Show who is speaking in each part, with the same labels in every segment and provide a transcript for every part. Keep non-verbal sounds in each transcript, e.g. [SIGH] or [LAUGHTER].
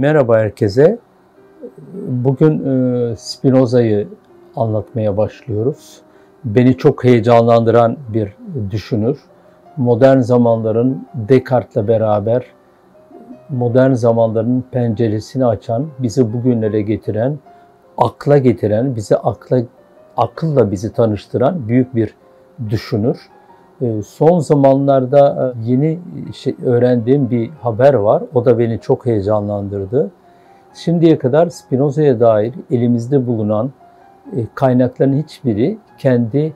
Speaker 1: Merhaba herkese. Bugün e, Spinoza'yı anlatmaya başlıyoruz. Beni çok heyecanlandıran bir düşünür. Modern zamanların Descartes'le beraber modern zamanların penceresini açan, bizi bugünlere getiren, akla getiren, bizi akla akılla bizi tanıştıran büyük bir düşünür. E, son zamanlarda e, yeni şey, öğrendiğim bir haber var. O da beni çok heyecanlandırdı. Şimdiye kadar Spinoza'ya dair elimizde bulunan e, kaynakların hiçbiri kendi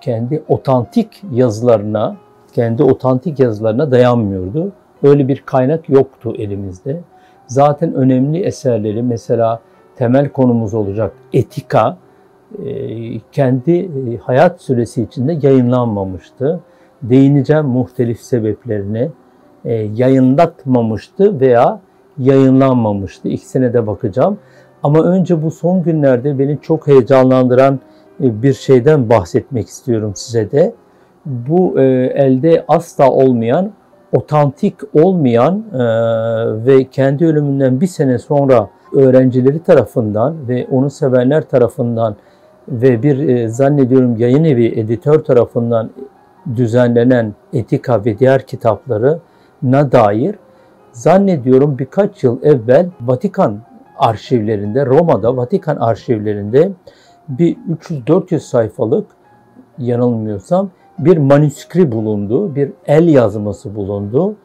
Speaker 1: kendi otantik yazılarına, kendi otantik yazılarına dayanmıyordu. Öyle bir kaynak yoktu elimizde. Zaten önemli eserleri mesela temel konumuz olacak Etika e, kendi e, hayat süresi içinde yayınlanmamıştı. Değineceğim muhtelif sebeplerine e, yayınlatmamıştı veya yayınlanmamıştı. İkisine de bakacağım. Ama önce bu son günlerde beni çok heyecanlandıran bir şeyden bahsetmek istiyorum size de. Bu elde asla olmayan, otantik olmayan ve kendi ölümünden bir sene sonra öğrencileri tarafından ve onu sevenler tarafından ve bir e, zannediyorum yayın evi editör tarafından düzenlenen etika ve diğer kitapları na dair zannediyorum birkaç yıl evvel Vatikan arşivlerinde, Roma'da Vatikan arşivlerinde bir 300-400 sayfalık yanılmıyorsam bir manüskri bulundu, bir el yazması bulundu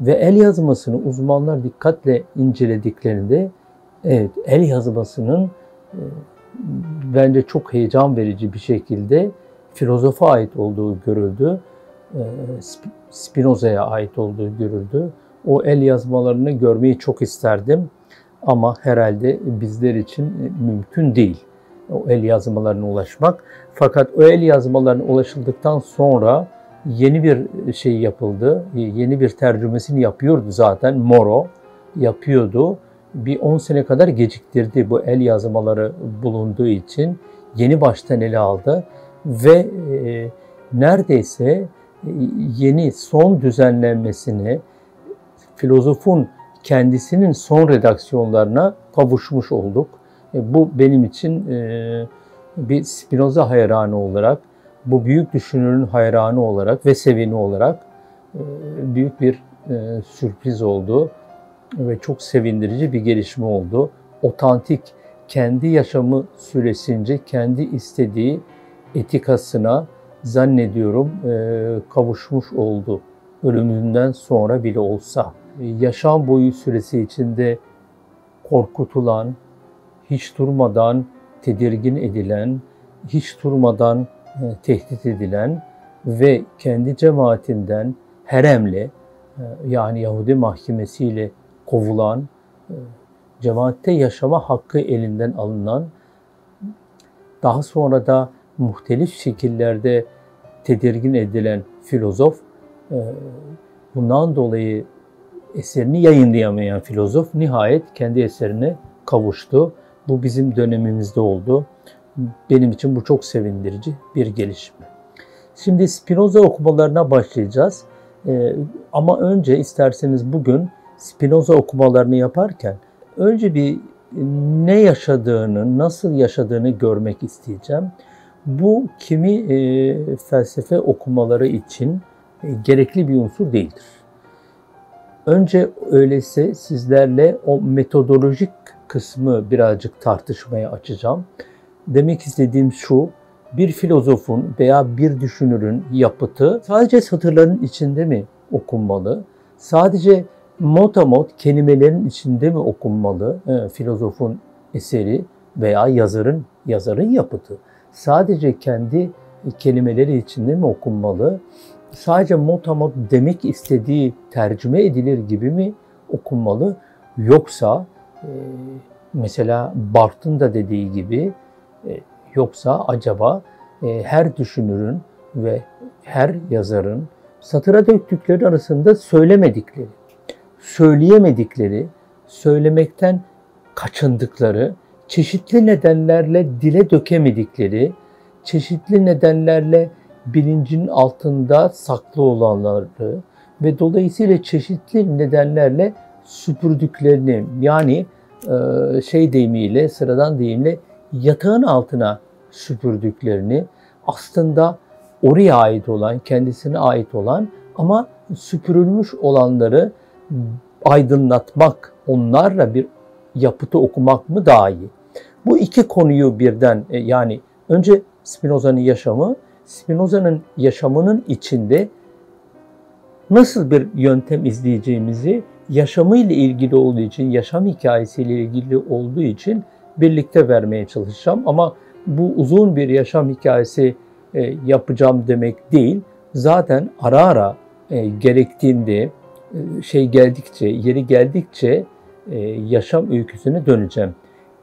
Speaker 1: ve el yazmasını uzmanlar dikkatle incelediklerinde evet el yazmasının e, bence çok heyecan verici bir şekilde filozofa ait olduğu görüldü. Ee, Spinoza'ya ait olduğu görüldü. O el yazmalarını görmeyi çok isterdim ama herhalde bizler için mümkün değil o el yazmalarına ulaşmak. Fakat o el yazmalarına ulaşıldıktan sonra yeni bir şey yapıldı. Yeni bir tercümesini yapıyordu zaten Moro yapıyordu bir 10 sene kadar geciktirdi bu el yazmaları bulunduğu için. Yeni baştan ele aldı ve e, neredeyse e, yeni son düzenlenmesini filozofun kendisinin son redaksiyonlarına kavuşmuş olduk. E, bu benim için e, bir Spinoza hayranı olarak, bu büyük düşünürün hayranı olarak ve sevini olarak e, büyük bir e, sürpriz oldu ve çok sevindirici bir gelişme oldu. Otantik, kendi yaşamı süresince kendi istediği etikasına zannediyorum e, kavuşmuş oldu. Ölümünden sonra bile olsa. Yaşam boyu süresi içinde korkutulan, hiç durmadan tedirgin edilen, hiç durmadan e, tehdit edilen ve kendi cemaatinden heremle e, yani Yahudi mahkemesiyle kovulan, e, cemaatte yaşama hakkı elinden alınan, daha sonra da muhtelif şekillerde tedirgin edilen filozof, e, bundan dolayı eserini yayınlayamayan filozof nihayet kendi eserine kavuştu. Bu bizim dönemimizde oldu. Benim için bu çok sevindirici bir gelişme. Şimdi Spinoza okumalarına başlayacağız. Ee, ama önce isterseniz bugün Spinoza okumalarını yaparken önce bir ne yaşadığını, nasıl yaşadığını görmek isteyeceğim. Bu kimi e, felsefe okumaları için e, gerekli bir unsur değildir. Önce öyleyse sizlerle o metodolojik kısmı birazcık tartışmaya açacağım. Demek istediğim şu, bir filozofun veya bir düşünürün yapıtı sadece satırların içinde mi okunmalı? Sadece motamot kelimelerin içinde mi okunmalı e, filozofun eseri veya yazarın yazarın yapıtı? Sadece kendi kelimeleri içinde mi okunmalı? Sadece motamot demek istediği tercüme edilir gibi mi okunmalı? Yoksa e, mesela Barth'ın da dediği gibi e, yoksa acaba e, her düşünürün ve her yazarın satıra döktükleri arasında söylemedikleri söyleyemedikleri, söylemekten kaçındıkları, çeşitli nedenlerle dile dökemedikleri, çeşitli nedenlerle bilincin altında saklı olanları ve dolayısıyla çeşitli nedenlerle süpürdüklerini yani e, şey deyimiyle, sıradan deyimle yatağın altına süpürdüklerini aslında oraya ait olan, kendisine ait olan ama süpürülmüş olanları aydınlatmak, onlarla bir yapıtı okumak mı daha iyi? Bu iki konuyu birden e, yani önce Spinoza'nın yaşamı, Spinoza'nın yaşamının içinde nasıl bir yöntem izleyeceğimizi yaşamıyla ilgili olduğu için, yaşam hikayesiyle ilgili olduğu için birlikte vermeye çalışacağım. Ama bu uzun bir yaşam hikayesi e, yapacağım demek değil. Zaten ara ara e, gerektiğinde, şey geldikçe, yeri geldikçe e, yaşam öyküsüne döneceğim.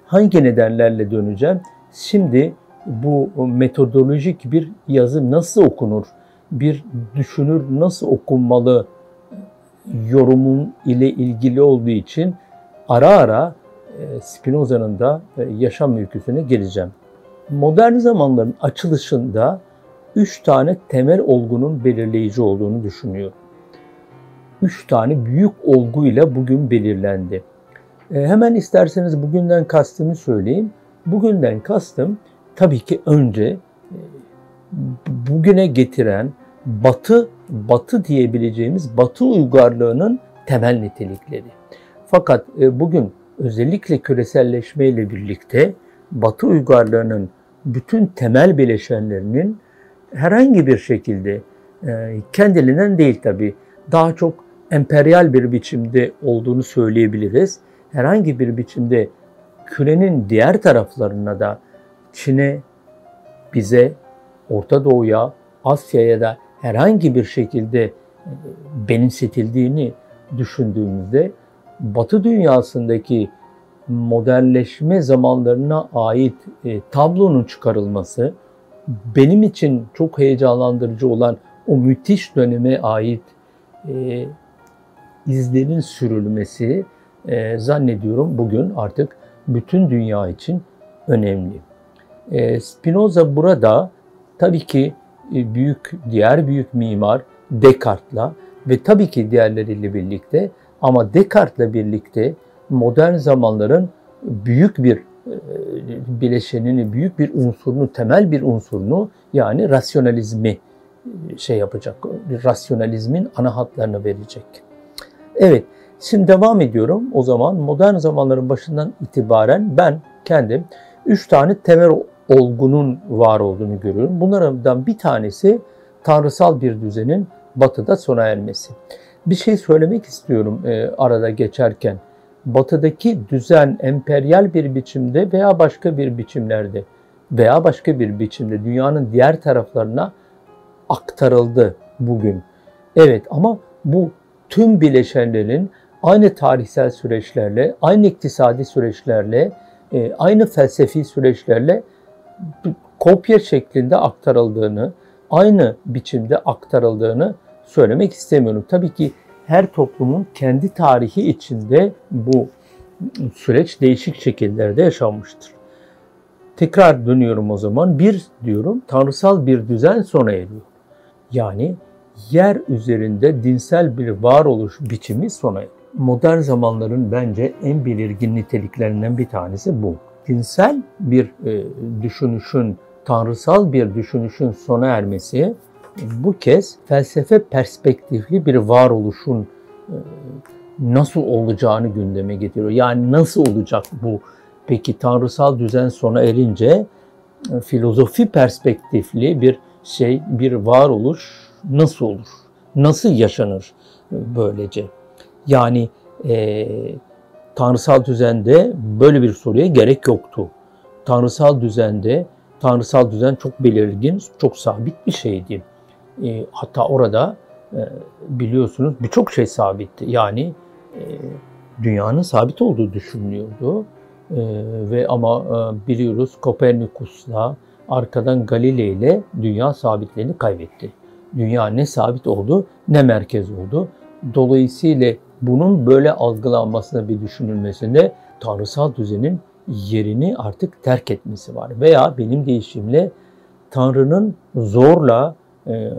Speaker 1: Hangi nedenlerle döneceğim? Şimdi bu metodolojik bir yazı nasıl okunur? Bir düşünür nasıl okunmalı? Yorumun ile ilgili olduğu için ara ara e, Spinoza'nın da e, yaşam öyküsüne geleceğim. Modern zamanların açılışında üç tane temel olgunun belirleyici olduğunu düşünüyorum. Üç tane büyük olguyla bugün belirlendi. E, hemen isterseniz bugünden kastımı söyleyeyim. Bugünden kastım tabii ki önce e, bugüne getiren batı, batı diyebileceğimiz batı uygarlığının temel nitelikleri. Fakat e, bugün özellikle küreselleşme ile birlikte batı uygarlığının bütün temel bileşenlerinin herhangi bir şekilde e, kendiliğinden değil tabii daha çok emperyal bir biçimde olduğunu söyleyebiliriz. Herhangi bir biçimde kürenin diğer taraflarına da Çin'e, bize, Orta Doğu'ya, Asya'ya da herhangi bir şekilde e, benimsetildiğini düşündüğümüzde Batı dünyasındaki modernleşme zamanlarına ait e, tablonun çıkarılması, benim için çok heyecanlandırıcı olan o müthiş döneme ait e, izlerin sürülmesi e, zannediyorum bugün artık bütün dünya için önemli. E, Spinoza burada tabii ki e, büyük diğer büyük mimar Descartes'la ve tabii ki diğerleriyle birlikte ama Descartes'le birlikte modern zamanların büyük bir e, bileşenini, büyük bir unsurunu, temel bir unsurunu yani rasyonalizmi e, şey yapacak, rasyonalizmin ana hatlarını verecek. Evet, şimdi devam ediyorum. O zaman modern zamanların başından itibaren ben kendim üç tane temel olgunun var olduğunu görüyorum. Bunlardan bir tanesi tanrısal bir düzenin batıda sona ermesi. Bir şey söylemek istiyorum e, arada geçerken. Batıdaki düzen emperyal bir biçimde veya başka bir biçimlerde veya başka bir biçimde dünyanın diğer taraflarına aktarıldı bugün. Evet ama bu tüm bileşenlerin aynı tarihsel süreçlerle, aynı iktisadi süreçlerle, e, aynı felsefi süreçlerle kopya şeklinde aktarıldığını, aynı biçimde aktarıldığını söylemek istemiyorum. Tabii ki her toplumun kendi tarihi içinde bu süreç değişik şekillerde yaşanmıştır. Tekrar dönüyorum o zaman. Bir diyorum, tanrısal bir düzen sona eriyor. Yani yer üzerinde dinsel bir varoluş biçimi sona. Modern zamanların bence en belirgin niteliklerinden bir tanesi bu. Dinsel bir e, düşünüşün, tanrısal bir düşünüşün sona ermesi bu kez felsefe perspektifli bir varoluşun e, nasıl olacağını gündeme getiriyor. Yani nasıl olacak bu? Peki tanrısal düzen sona erince e, filozofi perspektifli bir şey, bir varoluş nasıl olur? Nasıl yaşanır böylece? Yani e, tanrısal düzende böyle bir soruya gerek yoktu. Tanrısal düzende, tanrısal düzen çok belirgin, çok sabit bir şeydi. E, hatta orada e, biliyorsunuz birçok şey sabitti. Yani e, dünyanın sabit olduğu düşünülüyordu. E, ve ama e, biliyoruz Kopernikus'la arkadan Galilei ile dünya sabitliğini kaybetti. Dünya ne sabit oldu ne merkez oldu. Dolayısıyla bunun böyle algılanmasına bir düşünülmesinde tanrısal düzenin yerini artık terk etmesi var. Veya benim değişimle Tanrı'nın zorla e,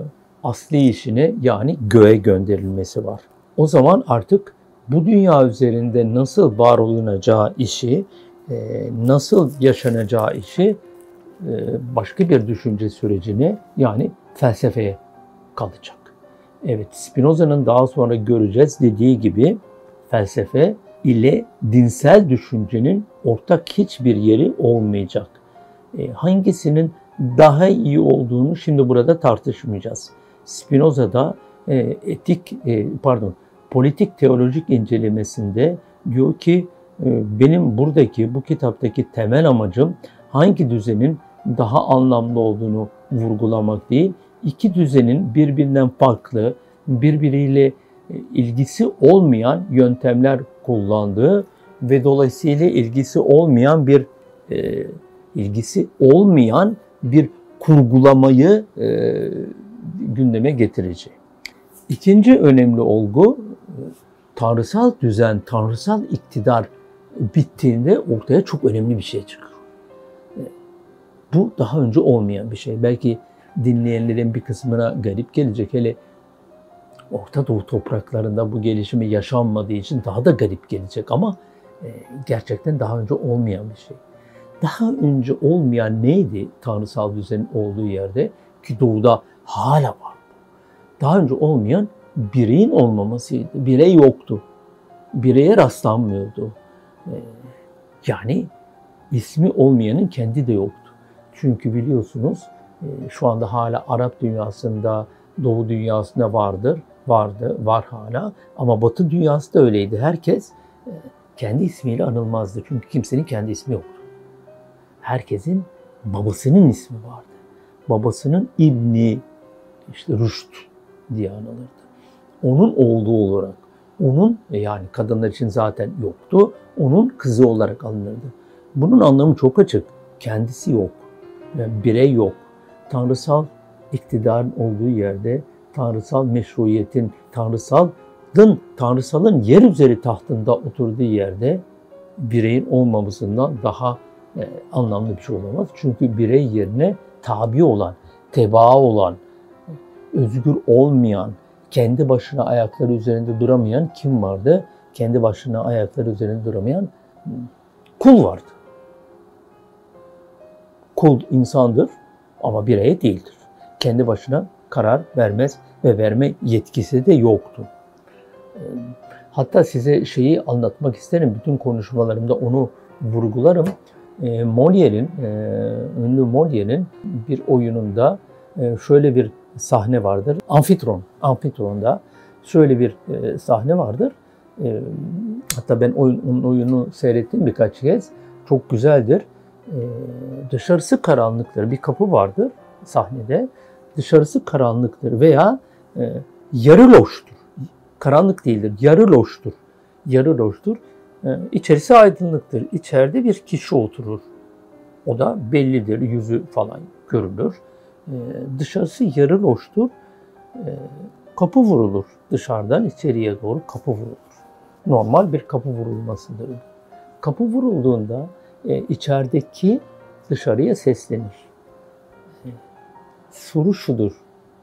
Speaker 1: asli işine yani göğe gönderilmesi var. O zaman artık bu dünya üzerinde nasıl var olunacağı işi, e, nasıl yaşanacağı işi e, başka bir düşünce sürecine yani felsefeye kalacak. Evet Spinoza'nın daha sonra göreceğiz dediği gibi felsefe ile dinsel düşüncenin ortak hiçbir yeri olmayacak. E, hangisinin daha iyi olduğunu şimdi burada tartışmayacağız. Spinoza'da e, etik e, pardon politik teolojik incelemesinde diyor ki e, benim buradaki bu kitaptaki temel amacım hangi düzenin daha anlamlı olduğunu vurgulamak değil, iki düzenin birbirinden farklı, birbiriyle ilgisi olmayan yöntemler kullandığı ve dolayısıyla ilgisi olmayan bir e, ilgisi olmayan bir kurgulamayı e, gündeme getireceği. İkinci önemli olgu tanrısal düzen, tanrısal iktidar bittiğinde ortaya çok önemli bir şey çıkıyor. Bu daha önce olmayan bir şey. Belki dinleyenlerin bir kısmına garip gelecek. Hele Orta Doğu topraklarında bu gelişimi yaşanmadığı için daha da garip gelecek ama e, gerçekten daha önce olmayan bir şey. Daha önce olmayan neydi tanrısal düzenin olduğu yerde ki doğuda hala var. Daha önce olmayan bireyin olmamasıydı. Birey yoktu. Bireye rastlanmıyordu. E, yani ismi olmayanın kendi de yoktu. Çünkü biliyorsunuz şu anda hala Arap dünyasında, Doğu dünyasında vardır vardı, var hala. Ama Batı dünyası da öyleydi. Herkes e, kendi ismiyle anılmazdı. Çünkü kimsenin kendi ismi yoktu. Herkesin babasının ismi vardı. Babasının İbni işte Rüşt diye anılırdı. Onun oğlu olarak, onun e, yani kadınlar için zaten yoktu, onun kızı olarak alınırdı. Bunun anlamı çok açık. Kendisi yok. Yani birey yok. Tanrısal iktidarın olduğu yerde tanrısal meşruiyetin, tanrısalın, tanrısalın yer üzeri tahtında oturduğu yerde bireyin olmamasından daha e, anlamlı bir şey olamaz. Çünkü birey yerine tabi olan, tebaa olan, özgür olmayan, kendi başına ayakları üzerinde duramayan kim vardı? Kendi başına ayakları üzerinde duramayan kul vardı. Kul insandır ama birey değildir. Kendi başına karar vermez ve verme yetkisi de yoktu. Ee, hatta size şeyi anlatmak isterim. Bütün konuşmalarımda onu vurgularım. E, Molière'in, e, ünlü Molière'in bir oyununda e, şöyle bir sahne vardır. Amfitron, Amfitron'da şöyle bir e, sahne vardır. E, hatta ben oyun, onun oyunu seyrettim birkaç kez. Çok güzeldir. E, dışarısı karanlıktır. Bir kapı vardır sahnede dışarısı karanlıktır veya e, yarı loştur. Karanlık değildir, yarı loştur. Yarı loştur. E, içerisi aydınlıktır. İçeride bir kişi oturur. O da bellidir, yüzü falan görülür. E, dışarısı yarı loştur. E, kapı vurulur. Dışarıdan içeriye doğru kapı vurulur. Normal bir kapı vurulmasıdır. Kapı vurulduğunda e, içerideki dışarıya seslenir soru şudur.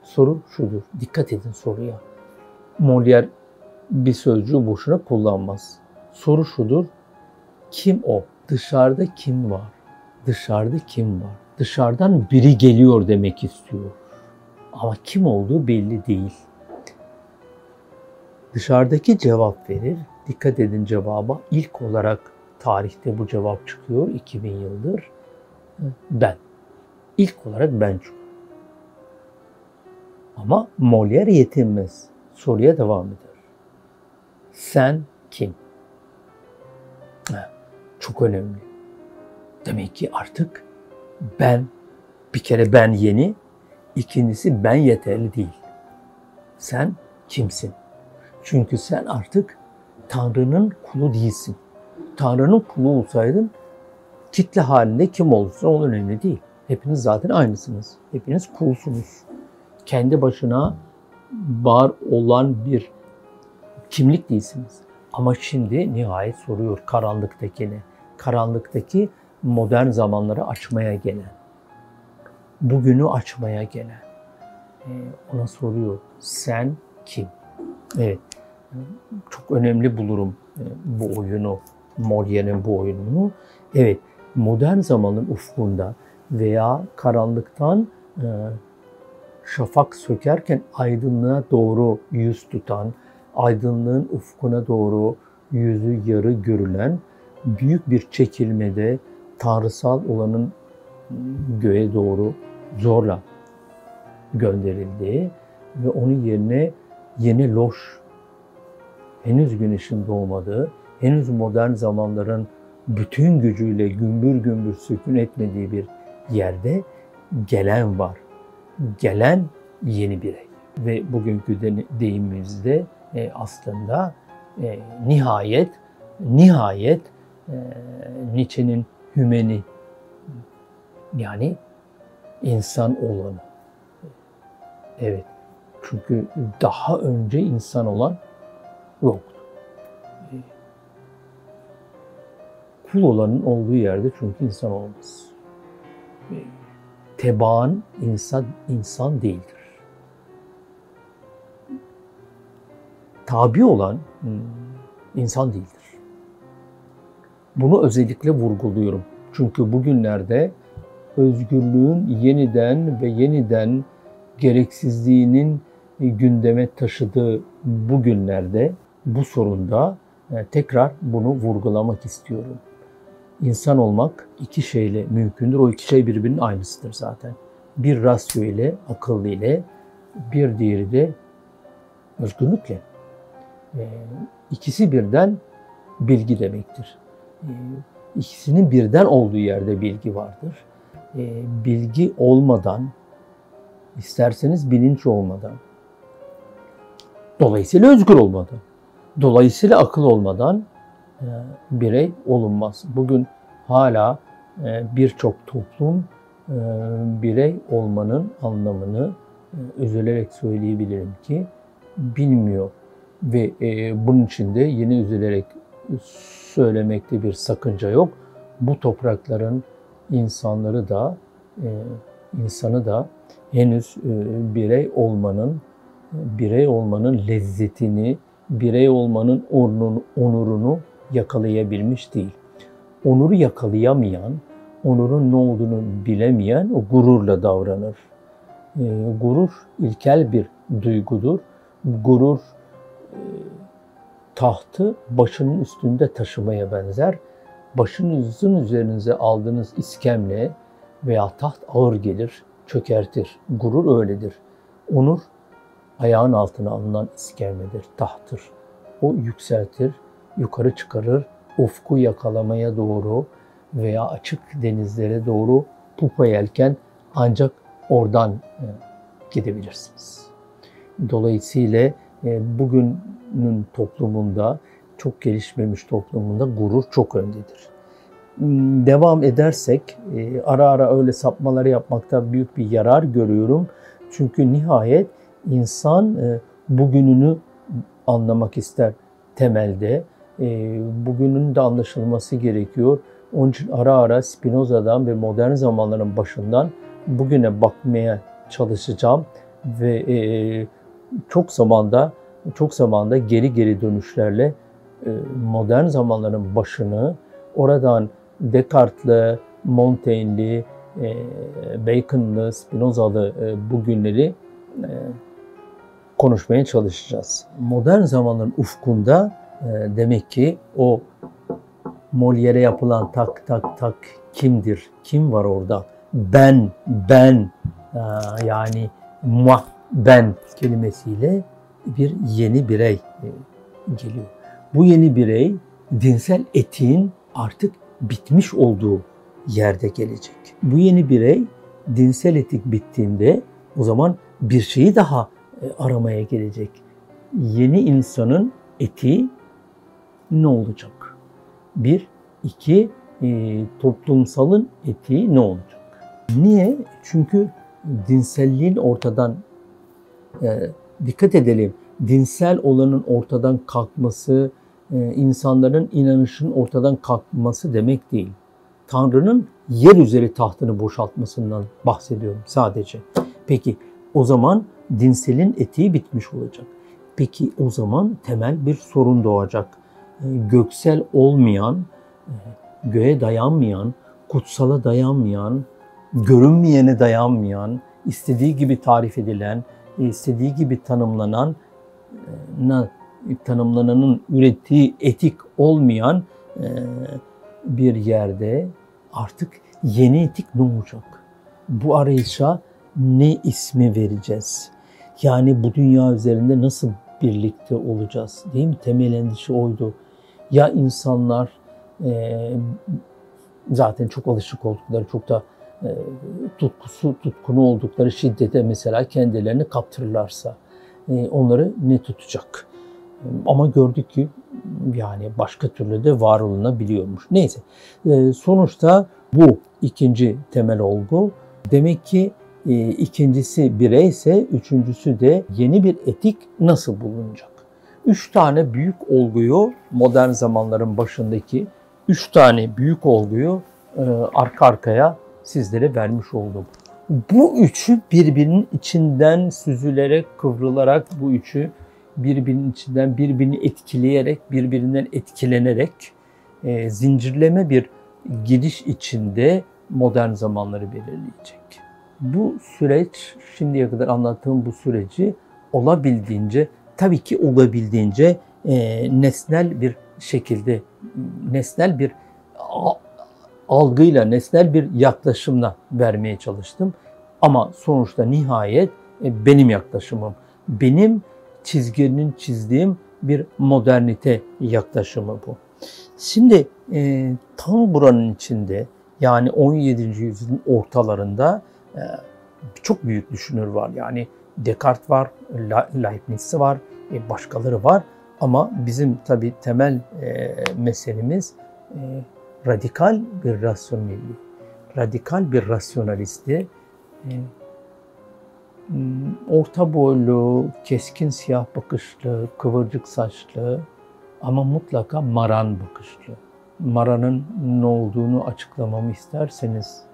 Speaker 1: Soru şudur. Dikkat edin soruya. Molière bir sözcüğü boşuna kullanmaz. Soru şudur. Kim o? Dışarıda kim var? Dışarıda kim var? Dışarıdan biri geliyor demek istiyor. Ama kim olduğu belli değil. Dışarıdaki cevap verir. Dikkat edin cevaba. İlk olarak tarihte bu cevap çıkıyor 2000 yıldır. Ben. İlk olarak ben çıkıyor. Ama Molière yetinmez. Soruya devam eder. Sen kim? Çok önemli. Demek ki artık ben, bir kere ben yeni, ikincisi ben yeterli değil. Sen kimsin? Çünkü sen artık Tanrı'nın kulu değilsin. Tanrı'nın kulu olsaydın kitle halinde kim olursa onun önemli değil. Hepiniz zaten aynısınız. Hepiniz kulsunuz kendi başına var olan bir kimlik değilsiniz. Ama şimdi nihayet soruyor karanlıktakini. Karanlıktaki modern zamanları açmaya gelen, bugünü açmaya gelen. Ee, ona soruyor, sen kim? Evet, çok önemli bulurum e, bu oyunu, Molière'in bu oyununu. Evet, modern zamanın ufkunda veya karanlıktan e, şafak sökerken aydınlığa doğru yüz tutan, aydınlığın ufkuna doğru yüzü yarı görülen büyük bir çekilmede tanrısal olanın göğe doğru zorla gönderildiği ve onun yerine yeni loş, henüz güneşin doğmadığı, henüz modern zamanların bütün gücüyle gümbür gümbür sükun etmediği bir yerde gelen var. Gelen yeni birey. Ve bugünkü deyimimizde e, aslında e, nihayet nihayet e, Nietzsche'nin hümeni yani insan olanı. Evet. Çünkü daha önce insan olan yoktu. Kul olanın olduğu yerde çünkü insan olmaz. Tebaan insan insan değildir. Tabi olan insan değildir. Bunu özellikle vurguluyorum. Çünkü bugünlerde özgürlüğün yeniden ve yeniden gereksizliğinin gündeme taşıdığı bu günlerde bu sorunda e, tekrar bunu vurgulamak istiyorum. İnsan olmak iki şeyle mümkündür. O iki şey birbirinin aynısıdır zaten. Bir rasyo ile, akıllı ile, bir diğeri de özgürlükle. E, ikisi birden bilgi demektir. E, ikisinin birden olduğu yerde bilgi vardır. Bilgi olmadan, isterseniz bilinç olmadan, dolayısıyla özgür olmadan, dolayısıyla akıl olmadan e, birey olunmaz. Bugün hala e, birçok toplum e, birey olmanın anlamını üzülerek söyleyebilirim ki bilmiyor ve bunun için de yine üzülerek söylemekte bir sakınca yok. Bu toprakların insanları da insanı da henüz e, birey olmanın birey olmanın lezzetini, birey olmanın onurunu yakalayabilmiş değil. Onuru yakalayamayan, onurun ne olduğunu bilemeyen o gururla davranır. E, gurur ilkel bir duygudur. Gurur e, tahtı başının üstünde taşımaya benzer. Başınızın üzerinize aldığınız iskemle veya taht ağır gelir çökertir. Gurur öyledir. Onur ayağın altına alınan iskemledir, tahttır. O yükseltir, yukarı çıkarır, ufku yakalamaya doğru veya açık denizlere doğru pupa yelken ancak oradan e, gidebilirsiniz. Dolayısıyla e, bugünün toplumunda, çok gelişmemiş toplumunda gurur çok öndedir. Devam edersek e, ara ara öyle sapmaları yapmakta büyük bir yarar görüyorum. Çünkü nihayet insan bugününü anlamak ister temelde. E, bugünün de anlaşılması gerekiyor. Onun için ara ara Spinoza'dan ve modern zamanların başından bugüne bakmaya çalışacağım ve çok zamanda çok zamanda geri geri dönüşlerle modern zamanların başını oradan Descartes'lı, Montaigne'li, e, Bacon'lı, Spinoza'lı e, bu günleri e, konuşmaya çalışacağız. Modern zamanların ufkunda e, demek ki o Molière'e yapılan tak tak tak kimdir? Kim var orada? Ben, ben e, yani moi, ben kelimesiyle bir yeni birey e, geliyor. Bu yeni birey dinsel etiğin artık bitmiş olduğu yerde gelecek. Bu yeni birey dinsel etik bittiğinde o zaman bir şeyi daha e, aramaya gelecek. Yeni insanın etiği ne olacak? Bir, iki, e, toplumsalın etiği ne olacak? Niye? Çünkü dinselliğin ortadan e, dikkat edelim. Dinsel olanın ortadan kalkması, e, insanların inanışın ortadan kalkması demek değil. Tanrı'nın yer üzeri tahtını boşaltmasından bahsediyorum sadece. Peki o zaman dinselin etiği bitmiş olacak. Peki o zaman temel bir sorun doğacak. E, göksel olmayan, e, göğe dayanmayan, kutsala dayanmayan, görünmeyene dayanmayan, istediği gibi tarif edilen, istediği gibi tanımlanan, tanımlananın ürettiği etik olmayan bir yerde artık yeni etik ne olacak? Bu arayışa ne ismi vereceğiz? Yani bu dünya üzerinde nasıl birlikte olacağız? Değil mi? Temel endişe oydu. Ya insanlar e, zaten çok alışık oldukları, çok da e, tutkusu, tutkunu oldukları şiddete mesela kendilerini kaptırırlarsa e, onları ne tutacak? Ama gördük ki yani başka türlü de var olunabiliyormuş. Neyse e, sonuçta bu ikinci temel olgu. Demek ki e, ikincisi bireyse üçüncüsü de yeni bir etik nasıl bulunacak? Üç tane büyük olguyu modern zamanların başındaki üç tane büyük olguyu e, arka arkaya sizlere vermiş oldum. Bu üçü birbirinin içinden süzülerek, kıvrılarak bu üçü birbirinin içinden birbirini etkileyerek, birbirinden etkilenerek e, zincirleme bir gidiş içinde modern zamanları belirleyecek. Bu süreç, şimdiye kadar anlattığım bu süreci olabildiğince, tabii ki olabildiğince e, nesnel bir şekilde, nesnel bir algıyla, nesnel bir yaklaşımla vermeye çalıştım. Ama sonuçta nihayet e, benim yaklaşımım, benim çizginin çizdiğim bir modernite yaklaşımı bu. Şimdi e, tam buranın içinde yani 17. yüzyılın ortalarında e, çok büyük düşünür var. Yani Descartes var, Leibniz var, e, başkaları var. Ama bizim tabi temel e, meselemiz e, radikal bir rasyonelliği, radikal bir rasyonalisti, Hmm, orta boylu, keskin siyah bakışlı, kıvırcık saçlı ama mutlaka maran bakışlı. Maranın ne olduğunu açıklamamı isterseniz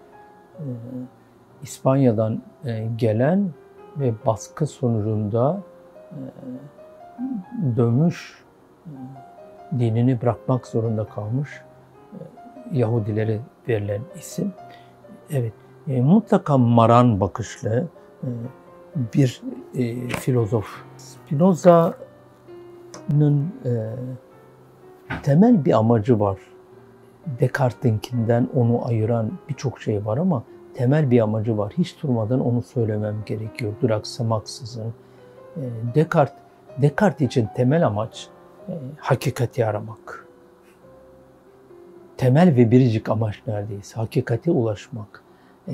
Speaker 1: İspanya'dan gelen ve baskı sonucunda e, dönmüş, dinini bırakmak zorunda kalmış Yahudilere verilen isim. Evet, mutlaka maran bakışlı, bir e, filozof. Spinoza'nın e, temel bir amacı var. Descartes'inkinden onu ayıran birçok şey var ama temel bir amacı var. Hiç durmadan onu söylemem gerekiyor duraksamaksızın. E, Descartes, Descartes için temel amaç e, hakikati aramak. Temel ve biricik amaç neredeyse hakikate ulaşmak. E,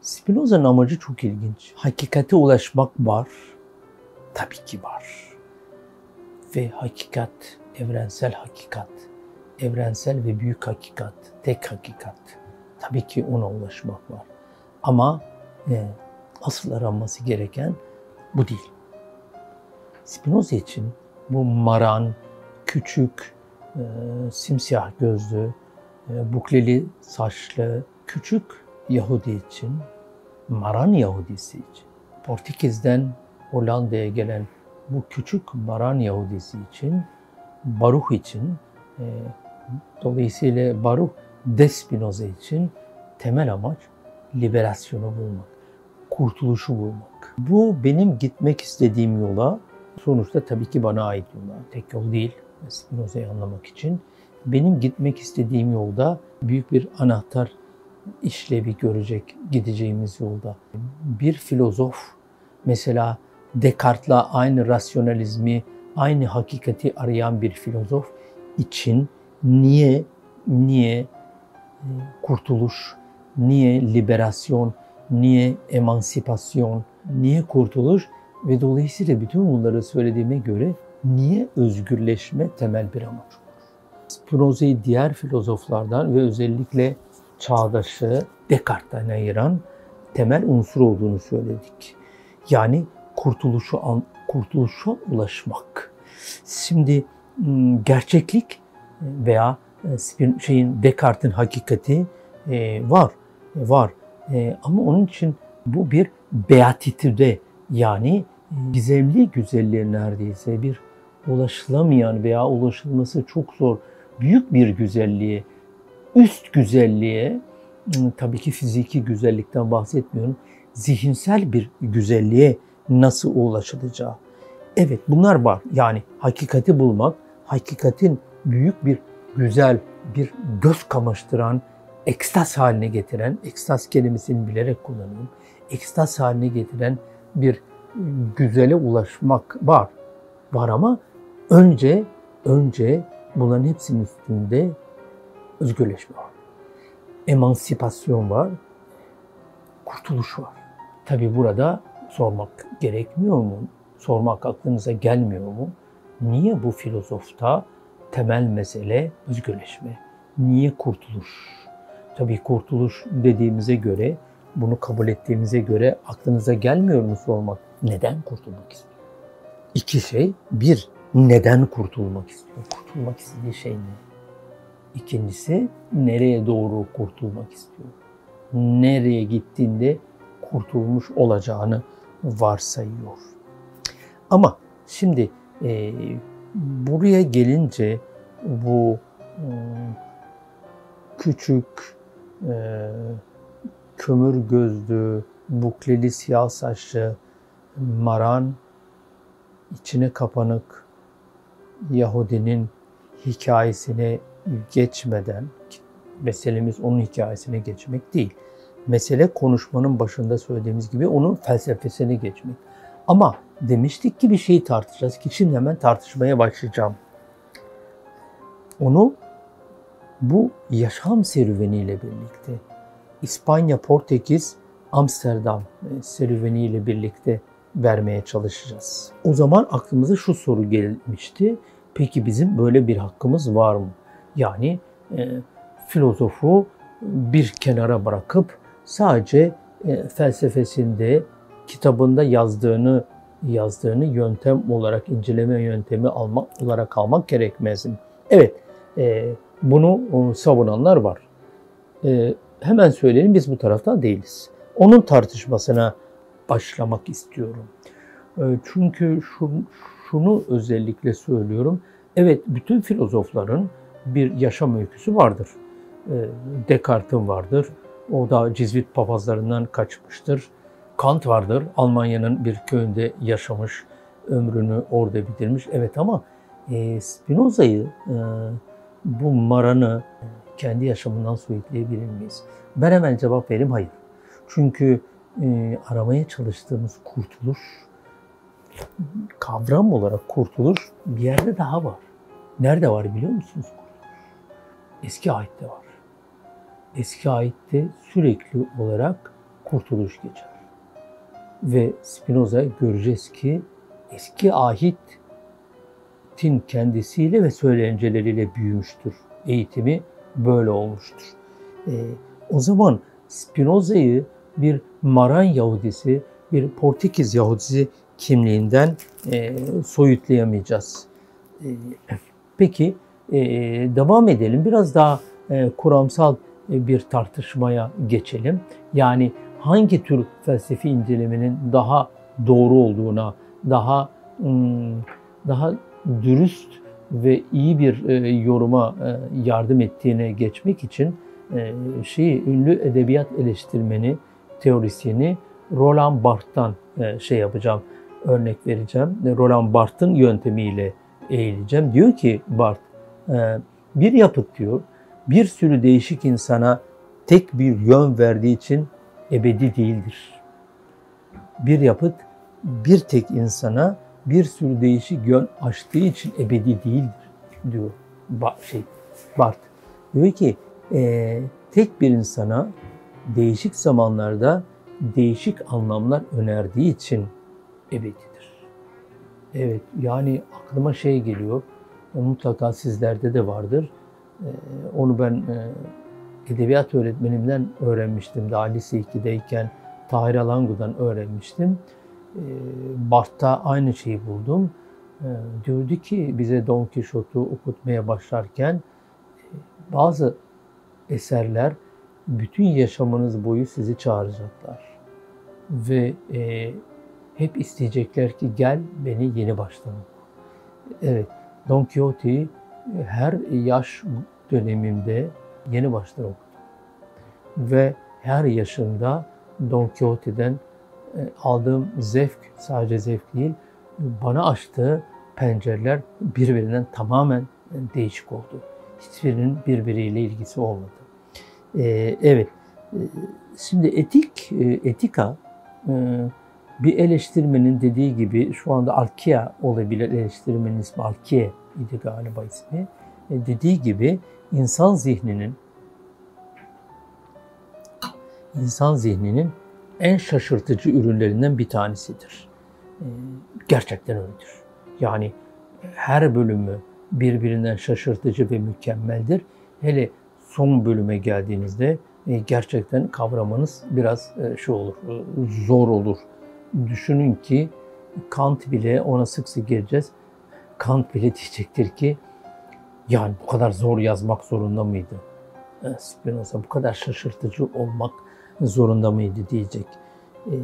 Speaker 1: Spinoza'nın amacı çok ilginç. Hakikate ulaşmak var. Tabii ki var. Ve hakikat, evrensel hakikat, evrensel ve büyük hakikat, tek hakikat. Tabii ki ona ulaşmak var. Ama e, asıl aranması gereken bu değil. Spinoza için bu maran, küçük, e, simsiyah gözlü, e, bukleli saçlı, küçük Yahudi için Maran Yahudisi için, Portekiz'den Hollanda'ya gelen bu küçük Maran Yahudisi için, Baruch için, e, dolayısıyla Baruch Despinoza için temel amaç liberasyonu bulmak, kurtuluşu bulmak. Bu benim gitmek istediğim yola, sonuçta tabii ki bana ait yola, tek yol değil Spinoza'yı anlamak için. Benim gitmek istediğim yolda büyük bir anahtar işlevi görecek gideceğimiz yolda. Bir filozof mesela Descartes'la aynı rasyonalizmi, aynı hakikati arayan bir filozof için niye niye kurtuluş, niye liberasyon, niye emansipasyon, niye kurtuluş ve dolayısıyla bütün bunları söylediğime göre niye özgürleşme temel bir amaç. Spinoza'yı diğer filozoflardan ve özellikle çağdaşı Descartes'ten ayıran temel unsur olduğunu söyledik. Yani kurtuluşu kurtuluşa ulaşmak. Şimdi ıı, gerçeklik veya ıı, şeyin Descartes'in hakikati e, var, var. E, ama onun için bu bir beatitude yani gizemli güzelliğe neredeyse bir ulaşılamayan veya ulaşılması çok zor büyük bir güzelliğe, üst güzelliğe, tabii ki fiziki güzellikten bahsetmiyorum, zihinsel bir güzelliğe nasıl ulaşılacağı. Evet bunlar var. Yani hakikati bulmak, hakikatin büyük bir güzel, bir göz kamaştıran, ekstaz haline getiren, ekstaz kelimesini bilerek kullanıyorum, ekstaz haline getiren bir güzele ulaşmak var. Var ama önce önce bunların hepsinin üstünde özgürleşme var. Emansipasyon var, kurtuluş var. Tabi burada sormak gerekmiyor mu? Sormak aklınıza gelmiyor mu? Niye bu filozofta temel mesele özgürleşme? Niye kurtuluş? Tabii kurtuluş dediğimize göre, bunu kabul ettiğimize göre aklınıza gelmiyor mu sormak? Neden kurtulmak istiyor? İki şey. Bir, neden kurtulmak istiyor? Kurtulmak istediği şey ne? İkincisi, nereye doğru kurtulmak istiyor? Nereye gittiğinde kurtulmuş olacağını varsayıyor. Ama şimdi e, buraya gelince bu e, küçük e, kömür gözlü, bukleli siyah saçlı maran içine kapanık Yahudinin hikayesine geçmeden meselemiz onun hikayesine geçmek değil. Mesele konuşmanın başında söylediğimiz gibi onun felsefesine geçmek. Ama demiştik ki bir şeyi tartışacağız ki şimdi hemen tartışmaya başlayacağım. Onu bu yaşam serüveniyle birlikte İspanya, Portekiz, Amsterdam e, serüveniyle birlikte vermeye çalışacağız. O zaman aklımıza şu soru gelmişti. Peki bizim böyle bir hakkımız var mı? Yani e, filozofu bir kenara bırakıp sadece e, felsefesinde, kitabında yazdığını yazdığını yöntem olarak, inceleme yöntemi almak olarak almak gerekmez? Evet, e, bunu e, savunanlar var. E, hemen söyleyelim biz bu taraftan değiliz. Onun tartışmasına başlamak istiyorum. E, çünkü şunu, şunu özellikle söylüyorum. Evet, bütün filozofların bir yaşam öyküsü vardır. E, Descartes'in vardır. O da Cizvit papazlarından kaçmıştır. Kant vardır. Almanya'nın bir köyünde yaşamış, ömrünü orada bitirmiş. Evet ama e, Spinoza'yı, e, bu Maran'ı kendi yaşamından soyutlayabilir miyiz? Ben hemen cevap vereyim hayır. Çünkü e, aramaya çalıştığımız kurtuluş, kavram olarak kurtuluş bir yerde daha var. Nerede var biliyor musunuz kurtuluş? Eski ayette var. Eski ayette sürekli olarak kurtuluş geçer. Ve Spinoza göreceğiz ki eski ahitin kendisiyle ve söylenceleriyle büyümüştür. Eğitimi böyle olmuştur. E, o zaman Spinoza'yı bir Maran Yahudisi, bir Portekiz Yahudisi kimliğinden e, soyutlayamayacağız. E, peki e, devam edelim. Biraz daha e, kuramsal e, bir tartışmaya geçelim. Yani hangi tür felsefi incelemenin daha doğru olduğuna, daha daha dürüst ve iyi bir e, yoruma e, yardım ettiğine geçmek için şeyi ünlü edebiyat eleştirmeni, teorisyeni Roland Barthes'tan şey yapacağım, örnek vereceğim. Roland Barthes'ın yöntemiyle eğileceğim. Diyor ki Barthes, bir yapıt diyor bir sürü değişik insana tek bir yön verdiği için ebedi değildir. Bir yapıt bir tek insana bir sürü değişik yön açtığı için ebedi değildir diyor şey Bart. Diyor ki e, tek bir insana değişik zamanlarda değişik anlamlar önerdiği için ebedidir. Evet yani aklıma şey geliyor. Mutlaka sizlerde de vardır ee, onu ben e, edebiyat öğretmenimden öğrenmiştim. Daha lise 2'deyken Tahir Alangu'dan öğrenmiştim. Ee, Bart'ta aynı şeyi buldum. Ee, diyordu ki bize Don Quixote'u okutmaya başlarken e, bazı eserler bütün yaşamınız boyu sizi çağıracaklar. Ve e, hep isteyecekler ki gel beni yeni baştan Evet, Don Quixote'yi her yaş dönemimde yeni baştan. Ve her yaşında Don Quixote'den e, aldığım zevk, sadece zevk değil, bana açtığı pencereler birbirinden tamamen değişik oldu. Hiçbirinin birbiriyle ilgisi olmadı. Ee, evet, e, şimdi etik, e, etika bir eleştirmenin dediği gibi şu anda Alkia olabilir eleştirmenin ismi Alkie idi galiba ismi. Dediği gibi insan zihninin insan zihninin en şaşırtıcı ürünlerinden bir tanesidir. Ee, gerçekten öyledir. Yani her bölümü birbirinden şaşırtıcı ve mükemmeldir. Hele son bölüme geldiğinizde e, gerçekten kavramanız biraz e, şu olur, e, zor olur. Düşünün ki Kant bile ona sık sık geleceğiz. Kant bile diyecektir ki yani bu kadar zor yazmak zorunda mıydı? Spinoza bu kadar şaşırtıcı olmak zorunda mıydı diyecek. E,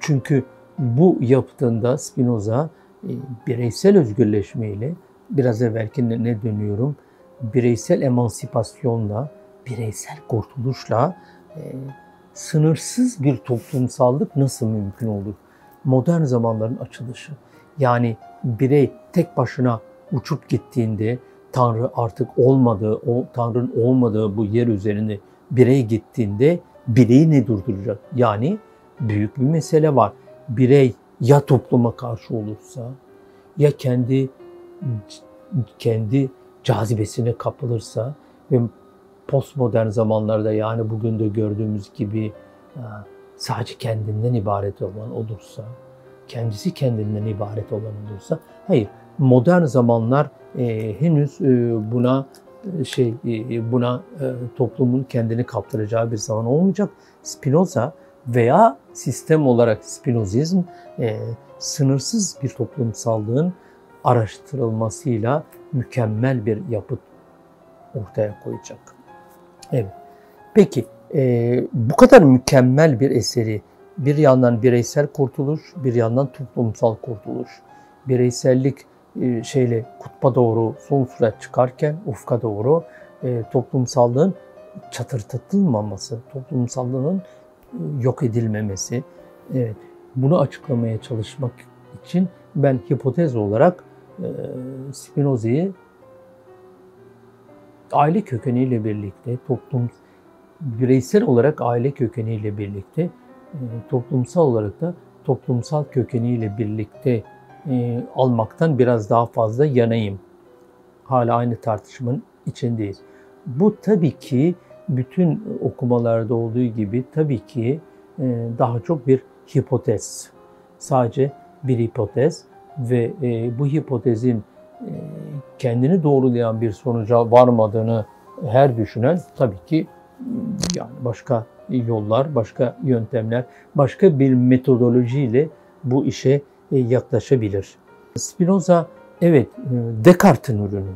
Speaker 1: çünkü bu yaptığında Spinoza e, bireysel özgürleşmeyle biraz evvelki ne dönüyorum? Bireysel emancipasyonla, bireysel kurtuluşla e, sınırsız bir toplumsallık nasıl mümkün olur? Modern zamanların açılışı. Yani birey tek başına uçup gittiğinde Tanrı artık olmadığı, o Tanrı'nın olmadığı bu yer üzerinde birey gittiğinde bireyi ne durduracak? Yani büyük bir mesele var. Birey ya topluma karşı olursa ya kendi kendi cazibesine kapılırsa ve postmodern zamanlarda yani bugün de gördüğümüz gibi e, sadece kendinden ibaret olan olursa, kendisi kendinden ibaret olan olursa, hayır modern zamanlar e, henüz e, buna e, şey e, buna e, toplumun kendini kaptıracağı bir zaman olmayacak. Spinoza veya sistem olarak Spinozizm sınırsız bir toplumsallığın araştırılmasıyla mükemmel bir yapıt ortaya koyacak. Evet. Peki bu kadar mükemmel bir eseri bir yandan bireysel kurtuluş, bir yandan toplumsal kurtuluş. Bireysellik şeyle kutba doğru son sürat çıkarken ufka doğru e, toplumsallığın çatırtatılmaması, toplumsallığın e, yok edilmemesi. Evet, bunu açıklamaya çalışmak için ben hipotez olarak e, Spinoza'yı aile kökeniyle birlikte, toplum bireysel olarak aile kökeniyle birlikte, e, toplumsal olarak da toplumsal kökeniyle birlikte e, almaktan biraz daha fazla yanayım. Hala aynı tartışmanın içindeyiz. Bu tabii ki bütün okumalarda olduğu gibi tabii ki e, daha çok bir hipotez. Sadece bir hipotez ve e, bu hipotezin kendini doğrulayan bir sonuca varmadığını her düşünen tabii ki yani başka yollar, başka yöntemler, başka bir metodolojiyle bu işe yaklaşabilir. Spinoza evet e, Descartes'in ürünü.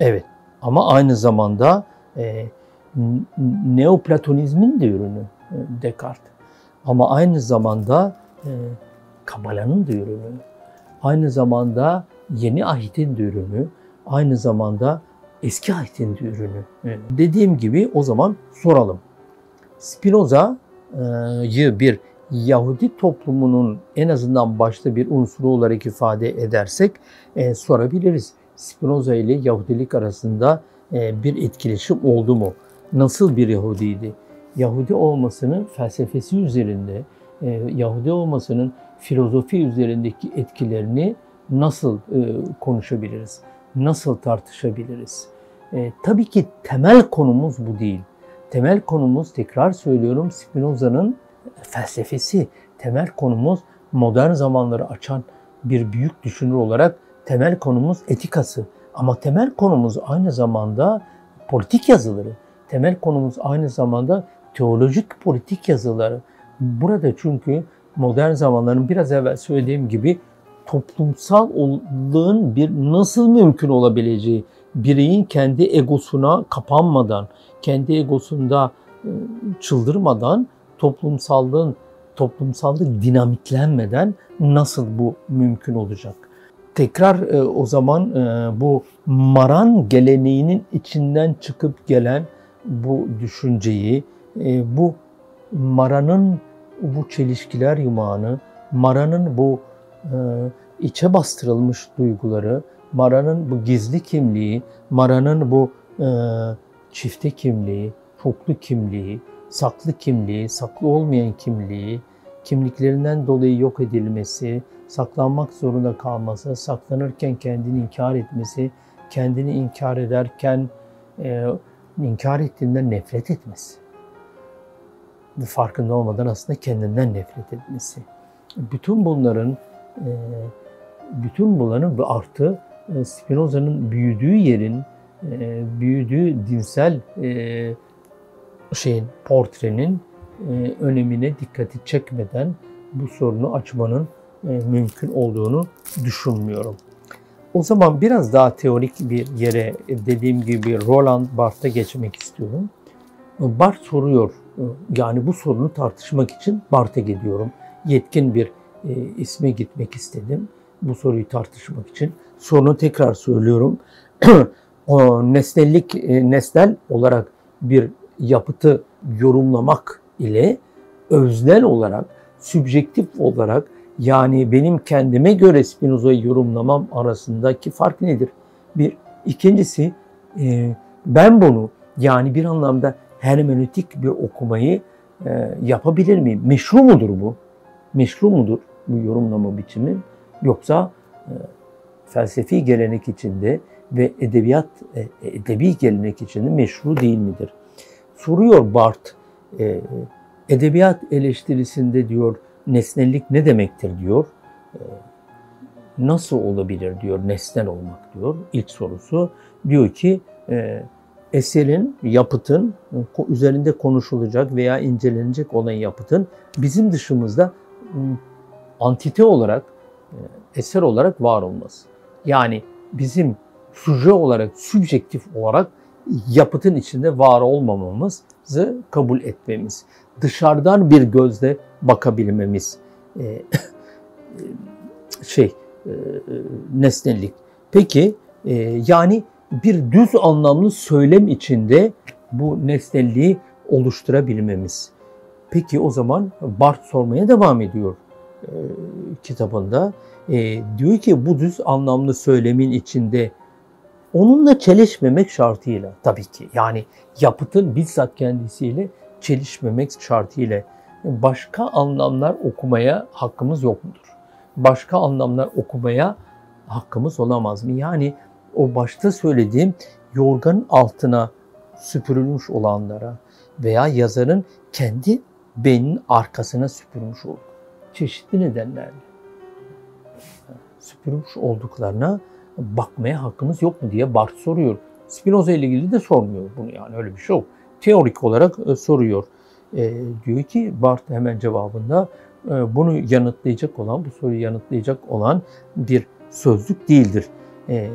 Speaker 1: Evet ama aynı zamanda e, Neoplatonizmin de ürünü e, Descartes. Ama aynı zamanda e, Kabala'nın da ürünü. Aynı zamanda yeni ahitin de ürünü. Aynı zamanda eski ahitin de ürünü. E, dediğim gibi o zaman soralım. Spinoza'yı bir Yahudi toplumunun en azından başta bir unsuru olarak ifade edersek e, sorabiliriz. Spinoza ile Yahudilik arasında e, bir etkileşim oldu mu? Nasıl bir Yahudiydi? Yahudi olmasının felsefesi üzerinde, e, Yahudi olmasının filozofi üzerindeki etkilerini nasıl e, konuşabiliriz? Nasıl tartışabiliriz? E, tabii ki temel konumuz bu değil. Temel konumuz tekrar söylüyorum Spinoza'nın felsefesi, temel konumuz modern zamanları açan bir büyük düşünür olarak temel konumuz etikası. Ama temel konumuz aynı zamanda politik yazıları. Temel konumuz aynı zamanda teolojik politik yazıları. Burada çünkü modern zamanların biraz evvel söylediğim gibi toplumsallığın bir nasıl mümkün olabileceği, bireyin kendi egosuna kapanmadan, kendi egosunda ıı, çıldırmadan toplumsallığın toplumsallık dinamiklenmeden nasıl bu mümkün olacak? Tekrar e, o zaman e, bu Maran geleneğinin içinden çıkıp gelen bu düşünceyi, e, bu Mara'nın bu çelişkiler yumağını, Mara'nın bu e, içe bastırılmış duyguları, Mara'nın bu gizli kimliği, Mara'nın bu e, çifte kimliği, çoklu kimliği, saklı kimliği, saklı olmayan kimliği, kimliklerinden dolayı yok edilmesi, saklanmak zorunda kalması, saklanırken kendini inkar etmesi, kendini inkar ederken e, inkar ettiğinden nefret etmesi. Bu farkında olmadan aslında kendinden nefret etmesi. Bütün bunların e, bütün bunların ve artı e, Spinoza'nın büyüdüğü yerin, e, büyüdüğü dinsel e, şeyin portrenin önemine dikkati çekmeden bu sorunu açmanın mümkün olduğunu düşünmüyorum. O zaman biraz daha teorik bir yere dediğim gibi Roland Barthes'a geçmek istiyorum. Barthes soruyor, yani bu sorunu tartışmak için Barthes'e gidiyorum. Yetkin bir isme gitmek istedim bu soruyu tartışmak için. Sorunu tekrar söylüyorum. [CLEARS THROAT] o nesnellik, e, nesnel olarak bir yapıtı yorumlamak ile öznel olarak, sübjektif olarak yani benim kendime göre Spinoza'yı yorumlamam arasındaki fark nedir? Bir. ikincisi e, ben bunu yani bir anlamda hermenötik bir okumayı e, yapabilir miyim? Meşru mudur bu? Meşru mudur bu yorumlama biçimi? Yoksa e, felsefi gelenek içinde ve edebiyat edebi gelenek içinde meşru değil midir? Soruyor Barth, e, edebiyat eleştirisinde diyor nesnellik ne demektir diyor. E, nasıl olabilir diyor nesnel olmak diyor ilk sorusu. Diyor ki e, eserin, yapıtın üzerinde konuşulacak veya incelenecek olan yapıtın bizim dışımızda antite olarak e, eser olarak var olması. Yani bizim suje olarak, subjektif olarak yapıtın içinde var olmamamızı kabul etmemiz. Dışarıdan bir gözle bakabilmemiz. E, şey, e, nesnelik. Peki, yani bir düz anlamlı söylem içinde bu nesnelliği oluşturabilmemiz. Peki o zaman Bart sormaya devam ediyor. E, kitabında e, diyor ki bu düz anlamlı söylemin içinde onunla çelişmemek şartıyla tabii ki yani yapıtın bizzat kendisiyle çelişmemek şartıyla başka anlamlar okumaya hakkımız yok mudur? Başka anlamlar okumaya hakkımız olamaz mı? Yani o başta söylediğim yorganın altına süpürülmüş olanlara veya yazarın kendi beyninin arkasına süpürmüş olur çeşitli nedenlerle süpürmüş olduklarına bakmaya hakkımız yok mu diye Barth soruyor. Spinoza ile ilgili de sormuyor bunu yani öyle bir şey yok. Teorik olarak e, soruyor. E, diyor ki Barth hemen cevabında e, bunu yanıtlayacak olan, bu soruyu yanıtlayacak olan bir sözlük değildir. E,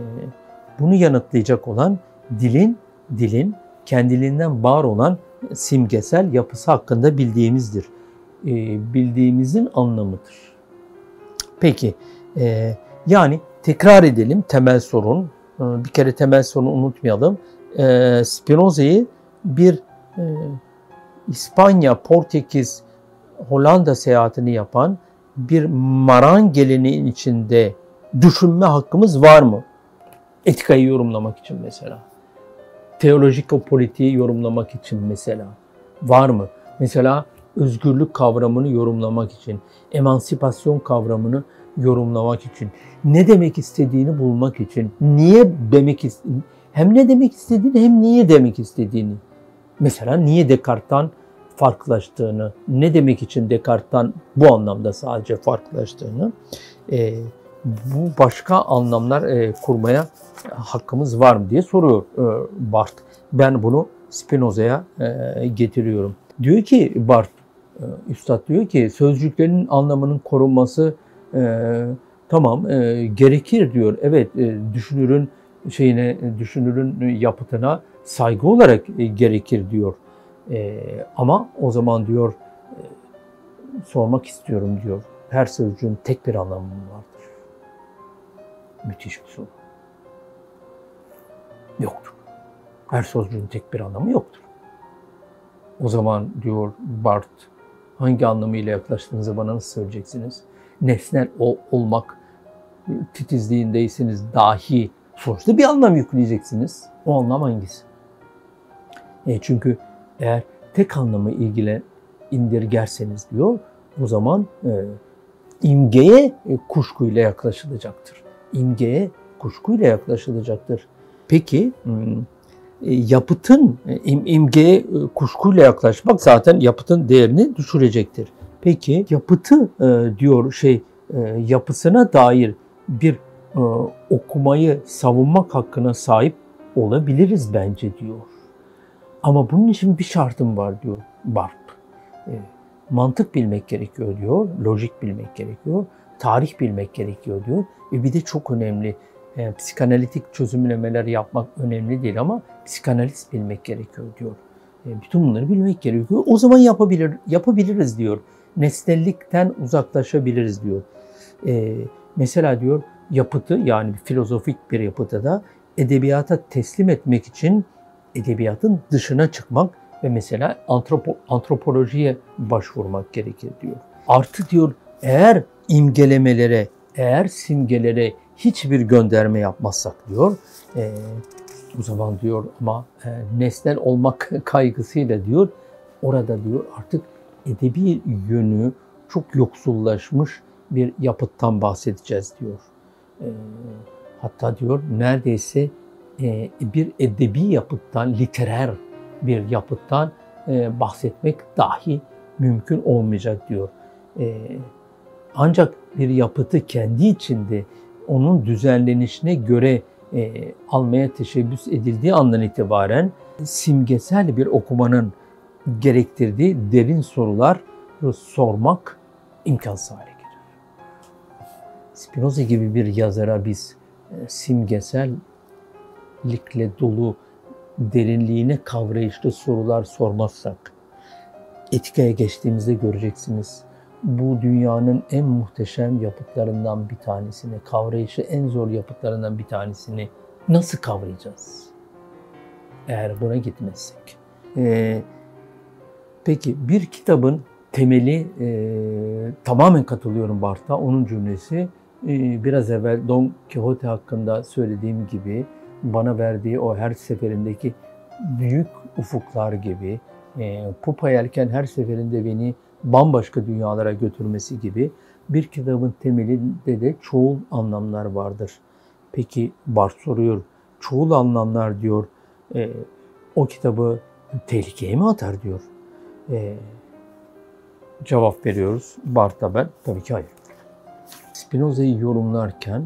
Speaker 1: bunu yanıtlayacak olan dilin, dilin kendiliğinden var olan simgesel yapısı hakkında bildiğimizdir. E, bildiğimizin anlamıdır. Peki, e, yani tekrar edelim temel sorun. E, bir kere temel sorunu unutmayalım. Spinoza'yı bir İspanya, Portekiz, Hollanda seyahatini yapan bir Maran geleneğin içinde düşünme hakkımız var mı? Etikayı yorumlamak için mesela. Teolojik o politiği yorumlamak için mesela. Var mı? Mesela özgürlük kavramını yorumlamak için, emansipasyon kavramını yorumlamak için, ne demek istediğini bulmak için, niye demek hem ne demek istediğini hem niye demek istediğini. Mesela niye Descartes'tan farklılaştığını, ne demek için Descartes'tan bu anlamda sadece farklılaştığını, e, bu başka anlamlar e, kurmaya hakkımız var mı diye soruyor e, Barth. Ben bunu Spinoza'ya e, getiriyorum. Diyor ki Barth, ee, Üstad diyor ki sözcüklerin anlamının korunması e, tamam e, gerekir diyor. Evet e, düşünürün şeyine düşünürün yapıtına saygı olarak e, gerekir diyor. E, ama o zaman diyor e, sormak istiyorum diyor. Her sözcüğün tek bir anlamı vardır. Müthiş bir soru. Yoktur. Her sözcüğün tek bir anlamı yoktur. O zaman diyor Bart, hangi anlamıyla yaklaştığınızı bana nasıl söyleyeceksiniz? Nesnel ol, olmak titizliğindeyseniz dahi sonuçta bir anlam yükleyeceksiniz. O anlam hangisi? E çünkü eğer tek anlamı ilgile indirgerseniz diyor, o zaman e, imgeye e, kuşkuyla yaklaşılacaktır. İmgeye kuşkuyla yaklaşılacaktır. Peki hmm, e, yapıtın e, im, imgeye e, kuşkuyla yaklaşmak zaten yapıtın değerini düşürecektir. Peki yapıtı e, diyor şey e, yapısına dair bir e, okumayı savunmak hakkına sahip olabiliriz bence diyor. Ama bunun için bir şartım var diyor Barb. E, mantık bilmek gerekiyor diyor, lojik bilmek gerekiyor, tarih bilmek gerekiyor diyor. Ve bir de çok önemli, e, psikanalitik çözümlemeler yapmak önemli değil ama psikanalist bilmek gerekiyor diyor. E, bütün bunları bilmek gerekiyor. O zaman yapabilir, yapabiliriz diyor. Nesnellikten uzaklaşabiliriz diyor. E, mesela diyor yapıtı yani filozofik bir yapıtı da edebiyata teslim etmek için edebiyatın dışına çıkmak ve mesela antropo, antropolojiye başvurmak gerekir diyor. Artı diyor eğer imgelemelere, eğer simgelere hiçbir gönderme yapmazsak diyor, e, o zaman diyor ama e, nesnel olmak [LAUGHS] kaygısıyla diyor, orada diyor artık edebi yönü çok yoksullaşmış bir yapıttan bahsedeceğiz diyor. E, hatta diyor neredeyse e, bir edebi yapıttan, literer bir yapıttan e, bahsetmek dahi mümkün olmayacak diyor. E, ancak bir yapıtı kendi içinde onun düzenlenişine göre e, almaya teşebbüs edildiği andan itibaren simgesel bir okumanın gerektirdiği derin sorular sormak imkansız hale gelir. Spinoza gibi bir yazara biz e, simgesellikle dolu derinliğine kavrayışlı sorular sormazsak, etikaya geçtiğimizde göreceksiniz. Bu dünyanın en muhteşem yapıtlarından bir tanesini, kavrayışı en zor yapıtlarından bir tanesini nasıl kavrayacağız? Eğer buna gitmezsek. Ee, peki bir kitabın temeli, e, tamamen katılıyorum Bart'a, onun cümlesi e, biraz evvel Don Quixote hakkında söylediğim gibi bana verdiği o her seferindeki büyük ufuklar gibi, e, pupa yelken her seferinde beni bambaşka dünyalara götürmesi gibi bir kitabın temelinde de çoğul anlamlar vardır. Peki Bart soruyor, çoğul anlamlar diyor, e, o kitabı tehlikeye mi atar diyor. E, cevap veriyoruz Bart'a ben, tabii ki hayır. Spinoza'yı yorumlarken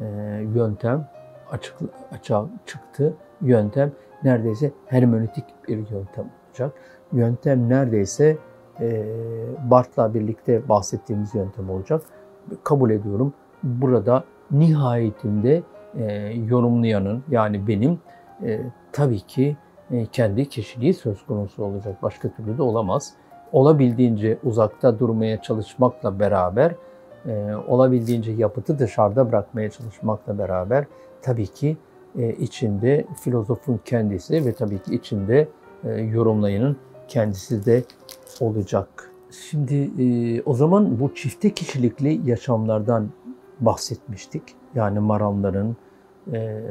Speaker 1: e, yöntem açık, açığa çıktı. Yöntem neredeyse hermenötik bir yöntem olacak. Yöntem neredeyse e, Bart'la birlikte bahsettiğimiz yöntem olacak. Kabul ediyorum. Burada nihayetinde e, yorumlayanın yani benim e, tabii ki kendi kişiliği söz konusu olacak. Başka türlü de olamaz. Olabildiğince uzakta durmaya çalışmakla beraber, e, olabildiğince yapıtı dışarıda bırakmaya çalışmakla beraber tabii ki e, içinde filozofun kendisi ve tabii ki içinde e, yorumlayanın kendisi de olacak. Şimdi e, o zaman bu çifte kişilikli yaşamlardan bahsetmiştik. Yani Maranların e,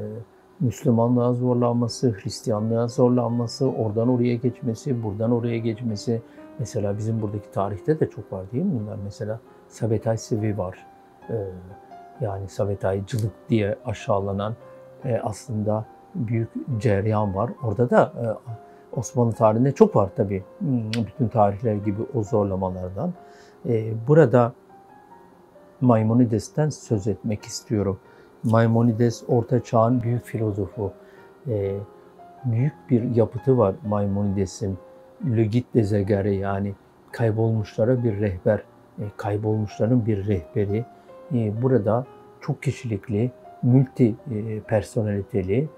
Speaker 1: Müslümanlığa zorlanması, Hristiyanlığa zorlanması, oradan oraya geçmesi, buradan oraya geçmesi. Mesela bizim buradaki tarihte de çok var değil mi bunlar? Mesela Sabetay Sevi var. E, yani Savetaycılık diye aşağılanan e, aslında büyük cereyan var. Orada da e, Osmanlı tarihinde çok var tabii. Hmm, bütün tarihler gibi o zorlamalardan. E, burada Maimonides'ten söz etmek istiyorum. Maimonides Orta Çağ'ın büyük filozofu. E, büyük bir yapıtı var Maimonides'in. Logit de Zegare yani kaybolmuşlara bir rehber, e, kaybolmuşların bir rehberi. E, burada çok kişilikli, multi e, personaliteli,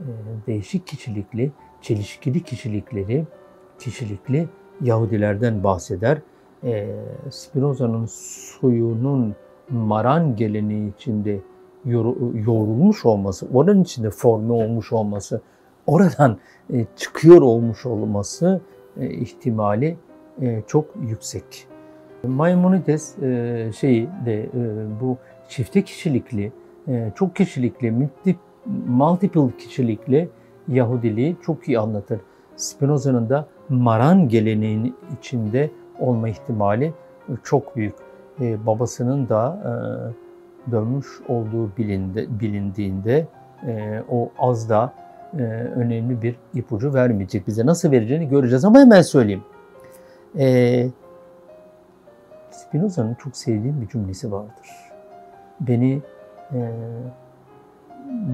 Speaker 1: e, değişik kişilikli, çelişkili kişilikleri, kişilikli Yahudilerden bahseder. e, Spinoza'nın soyunun Maran geleneği içinde yoğrulmuş olması, oranın içinde forme olmuş olması, oradan e, çıkıyor olmuş olması e, ihtimali e, çok yüksek. Maimonides e, şey de bu çifte kişilikli, çok kişilikli, multiple kişilikli Yahudiliği çok iyi anlatır. Spinoza'nın da Maran geleneğinin içinde olma ihtimali çok büyük. Babasının da dönmüş olduğu bilindi, bilindiğinde e, o az da e, önemli bir ipucu vermeyecek bize. Nasıl vereceğini göreceğiz ama hemen söyleyeyim. E, Spinoza'nın çok sevdiğim bir cümlesi vardır. Beni e,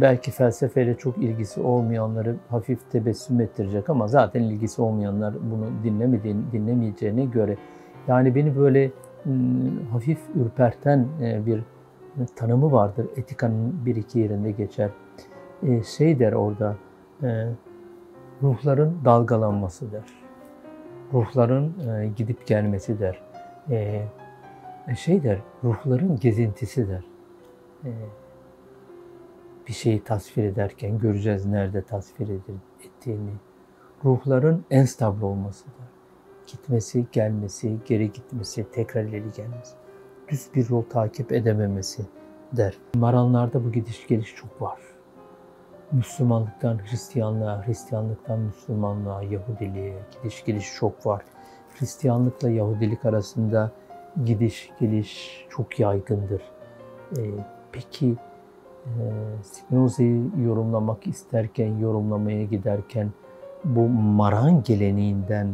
Speaker 1: belki felsefeyle çok ilgisi olmayanları hafif tebessüm ettirecek ama zaten ilgisi olmayanlar bunu dinlemediğini, dinlemeyeceğine göre yani beni böyle hafif ürperten e, bir tanımı vardır. Etikanın bir iki yerinde geçer. E, şey der orada, e, ruhların dalgalanması der. Ruhların gidip gelmesi der. Şey der, ruhların gezintisi der bir şeyi tasvir ederken göreceğiz nerede tasvir ettiğini. Ruhların enstabil olmasıdır. Gitmesi, gelmesi, geri gitmesi, tekrar ileri gelmesi. Düz bir yol takip edememesi der. Maranlarda bu gidiş geliş çok var. Müslümanlıktan Hristiyanlığa, Hristiyanlıktan Müslümanlığa, Yahudiliğe gidiş geliş çok var. Hristiyanlıkla Yahudilik arasında gidiş geliş çok yaygındır. Ee, peki ee, Spinoza'yı yorumlamak isterken, yorumlamaya giderken bu Maran geleneğinden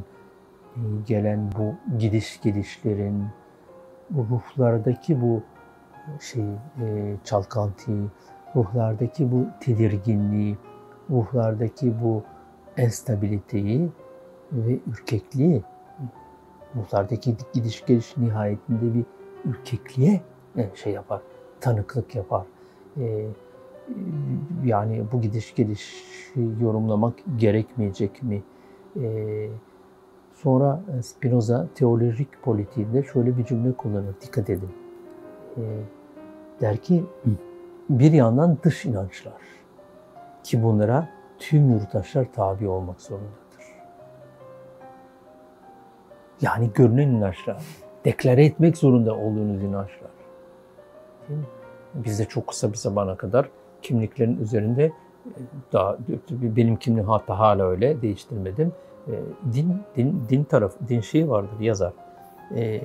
Speaker 1: e, gelen bu gidiş gelişlerin, ruhlardaki bu şey e, çalkantıyı, ruhlardaki bu tedirginliği, ruhlardaki bu enstabiliteyi ve ürkekliği, ruhlardaki gidiş geliş nihayetinde bir ürkekliğe e, şey yapar, tanıklık yapar e, yani bu gidiş geliş yorumlamak gerekmeyecek mi? E, sonra Spinoza teolojik politiğinde şöyle bir cümle kullanır. Dikkat edin. E, der ki bir yandan dış inançlar ki bunlara tüm yurttaşlar tabi olmak zorundadır. Yani görünen inançlar, deklare etmek zorunda olduğunuz inançlar. Bizde çok kısa bir zamana kadar kimliklerin üzerinde e, daha benim kimliğim hatta hala öyle değiştirmedim. E, din din din tarafı din şeyi vardır yazar. E,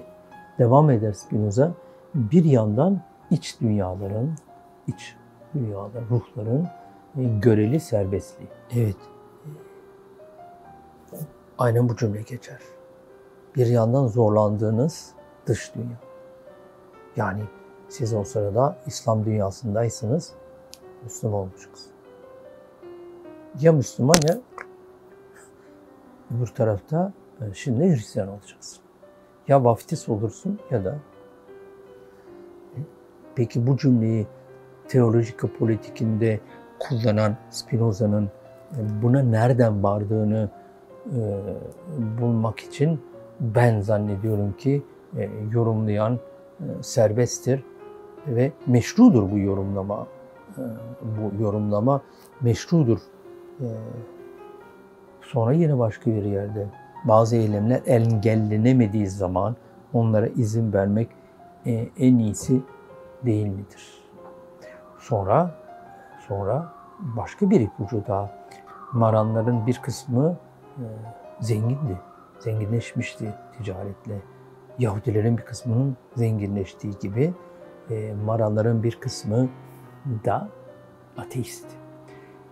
Speaker 1: devam eder Spinoza. Bir yandan iç dünyaların iç dünyalar, ruhların göreli serbestliği. Evet. Aynen bu cümle geçer. Bir yandan zorlandığınız dış dünya. Yani siz o sırada İslam dünyasındaysınız, Müslüman olmuşsunuz. Ya Müslüman ya öbür tarafta e, şimdi Hristiyan olacaksın. Ya vaftiz olursun ya da e, Peki bu cümleyi teolojik politikinde kullanan Spinoza'nın e, buna nereden vardığını bulmak için ben zannediyorum ki yorumlayan e, serbesttir ve meşrudur bu yorumlama. Bu yorumlama meşrudur. Sonra yine başka bir yerde bazı eylemler engellenemediği zaman onlara izin vermek e, en iyisi değil midir? Sonra sonra başka bir ipucu daha. Maranların bir kısmı e, zengindi, zenginleşmişti ticaretle. Yahudilerin bir kısmının zenginleştiği gibi e, Maraların bir kısmı da ateist.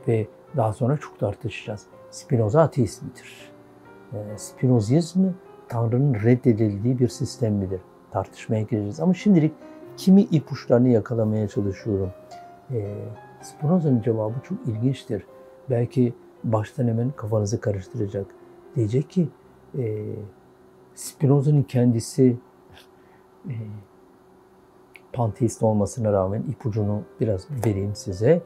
Speaker 1: Ve daha sonra çok tartışacağız. Spinoza ateist midir? E, Spinozizm Tanrı'nın reddedildiği bir sistem midir? Tartışmaya gireceğiz. Ama şimdilik kimi ipuçlarını yakalamaya çalışıyorum. E, Spinoza'nın cevabı çok ilginçtir. Belki baştan hemen kafanızı karıştıracak. Diyecek ki e, Spinoza'nın kendisi e, panteist olmasına rağmen ipucunu biraz vereyim size.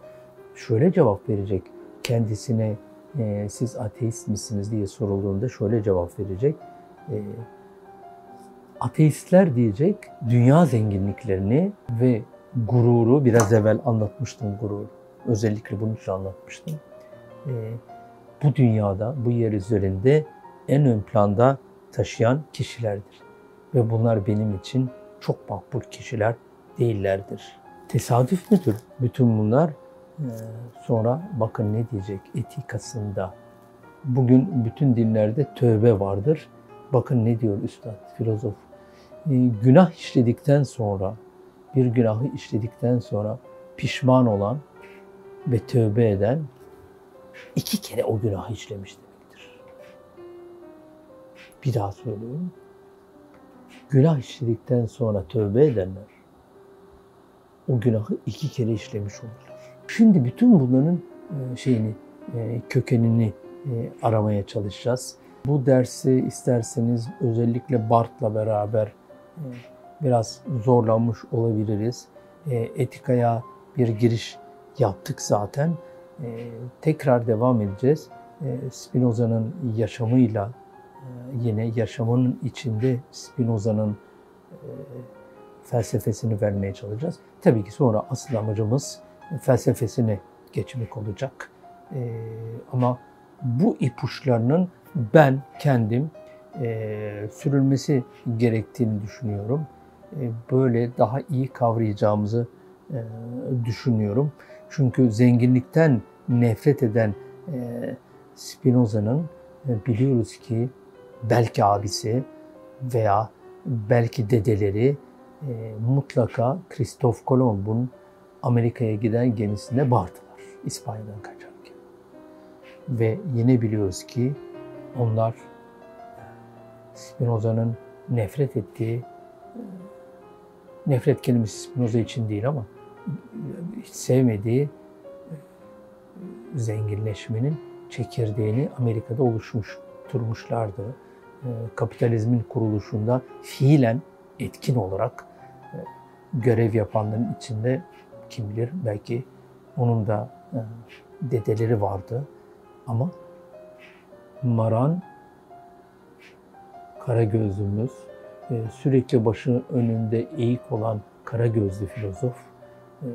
Speaker 1: Şöyle cevap verecek. Kendisine e, siz ateist misiniz diye sorulduğunda şöyle cevap verecek. E, Ateistler diyecek dünya zenginliklerini ve gururu biraz evvel anlatmıştım gururu. Özellikle bunun için anlatmıştım. Ee, bu dünyada, bu yer üzerinde en ön planda taşıyan kişilerdir. Ve bunlar benim için çok makbul kişiler değillerdir. Tesadüf müdür bütün bunlar? Ee, sonra bakın ne diyecek etikasında. Bugün bütün dinlerde tövbe vardır. Bakın ne diyor üstad, filozof. Ee, günah işledikten sonra, bir günahı işledikten sonra pişman olan ve tövbe eden iki kere o günahı işlemiş demektir. Bir daha söylüyorum. Günah işledikten sonra tövbe edenler o günahı iki kere işlemiş olurlar. Şimdi bütün bunların e, şeyini, e, kökenini e, aramaya çalışacağız. Bu dersi isterseniz özellikle Bart'la beraber biraz zorlanmış olabiliriz. Etikaya bir giriş yaptık zaten. Tekrar devam edeceğiz. Spinoza'nın yaşamıyla yine yaşamının içinde Spinoza'nın felsefesini vermeye çalışacağız. Tabii ki sonra asıl amacımız felsefesini geçmek olacak. Ee, ama bu ipuçlarının ben kendim e, sürülmesi gerektiğini düşünüyorum. E, böyle daha iyi kavrayacağımızı e, düşünüyorum. Çünkü zenginlikten nefret eden e, Spinoza'nın e, biliyoruz ki belki abisi veya belki dedeleri e, mutlaka Kristof Kolomb'un Amerika'ya giden gemisinde bardılar İspanya'dan kaçarken. Ve yine biliyoruz ki onlar Spinoza'nın nefret ettiği, nefret kelimesi Spinoza için değil ama hiç sevmediği zenginleşmenin çekirdeğini Amerika'da oluşmuş durmuşlardı. Kapitalizmin kuruluşunda fiilen etkin olarak görev yapanların içinde kim bilir belki onun da e, dedeleri vardı. Ama Maran kara gözlümüz, e, sürekli başı önünde eğik olan kara gözlü filozof e,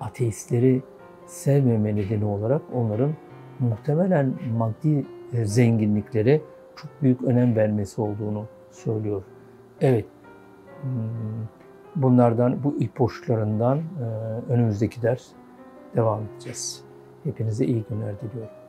Speaker 1: ateistleri sevmeme nedeni olarak onların muhtemelen maddi zenginliklere çok büyük önem vermesi olduğunu söylüyor. Evet, hmm, bunlardan, bu ipuçlarından önümüzdeki ders devam edeceğiz. Hepinize iyi günler diliyorum.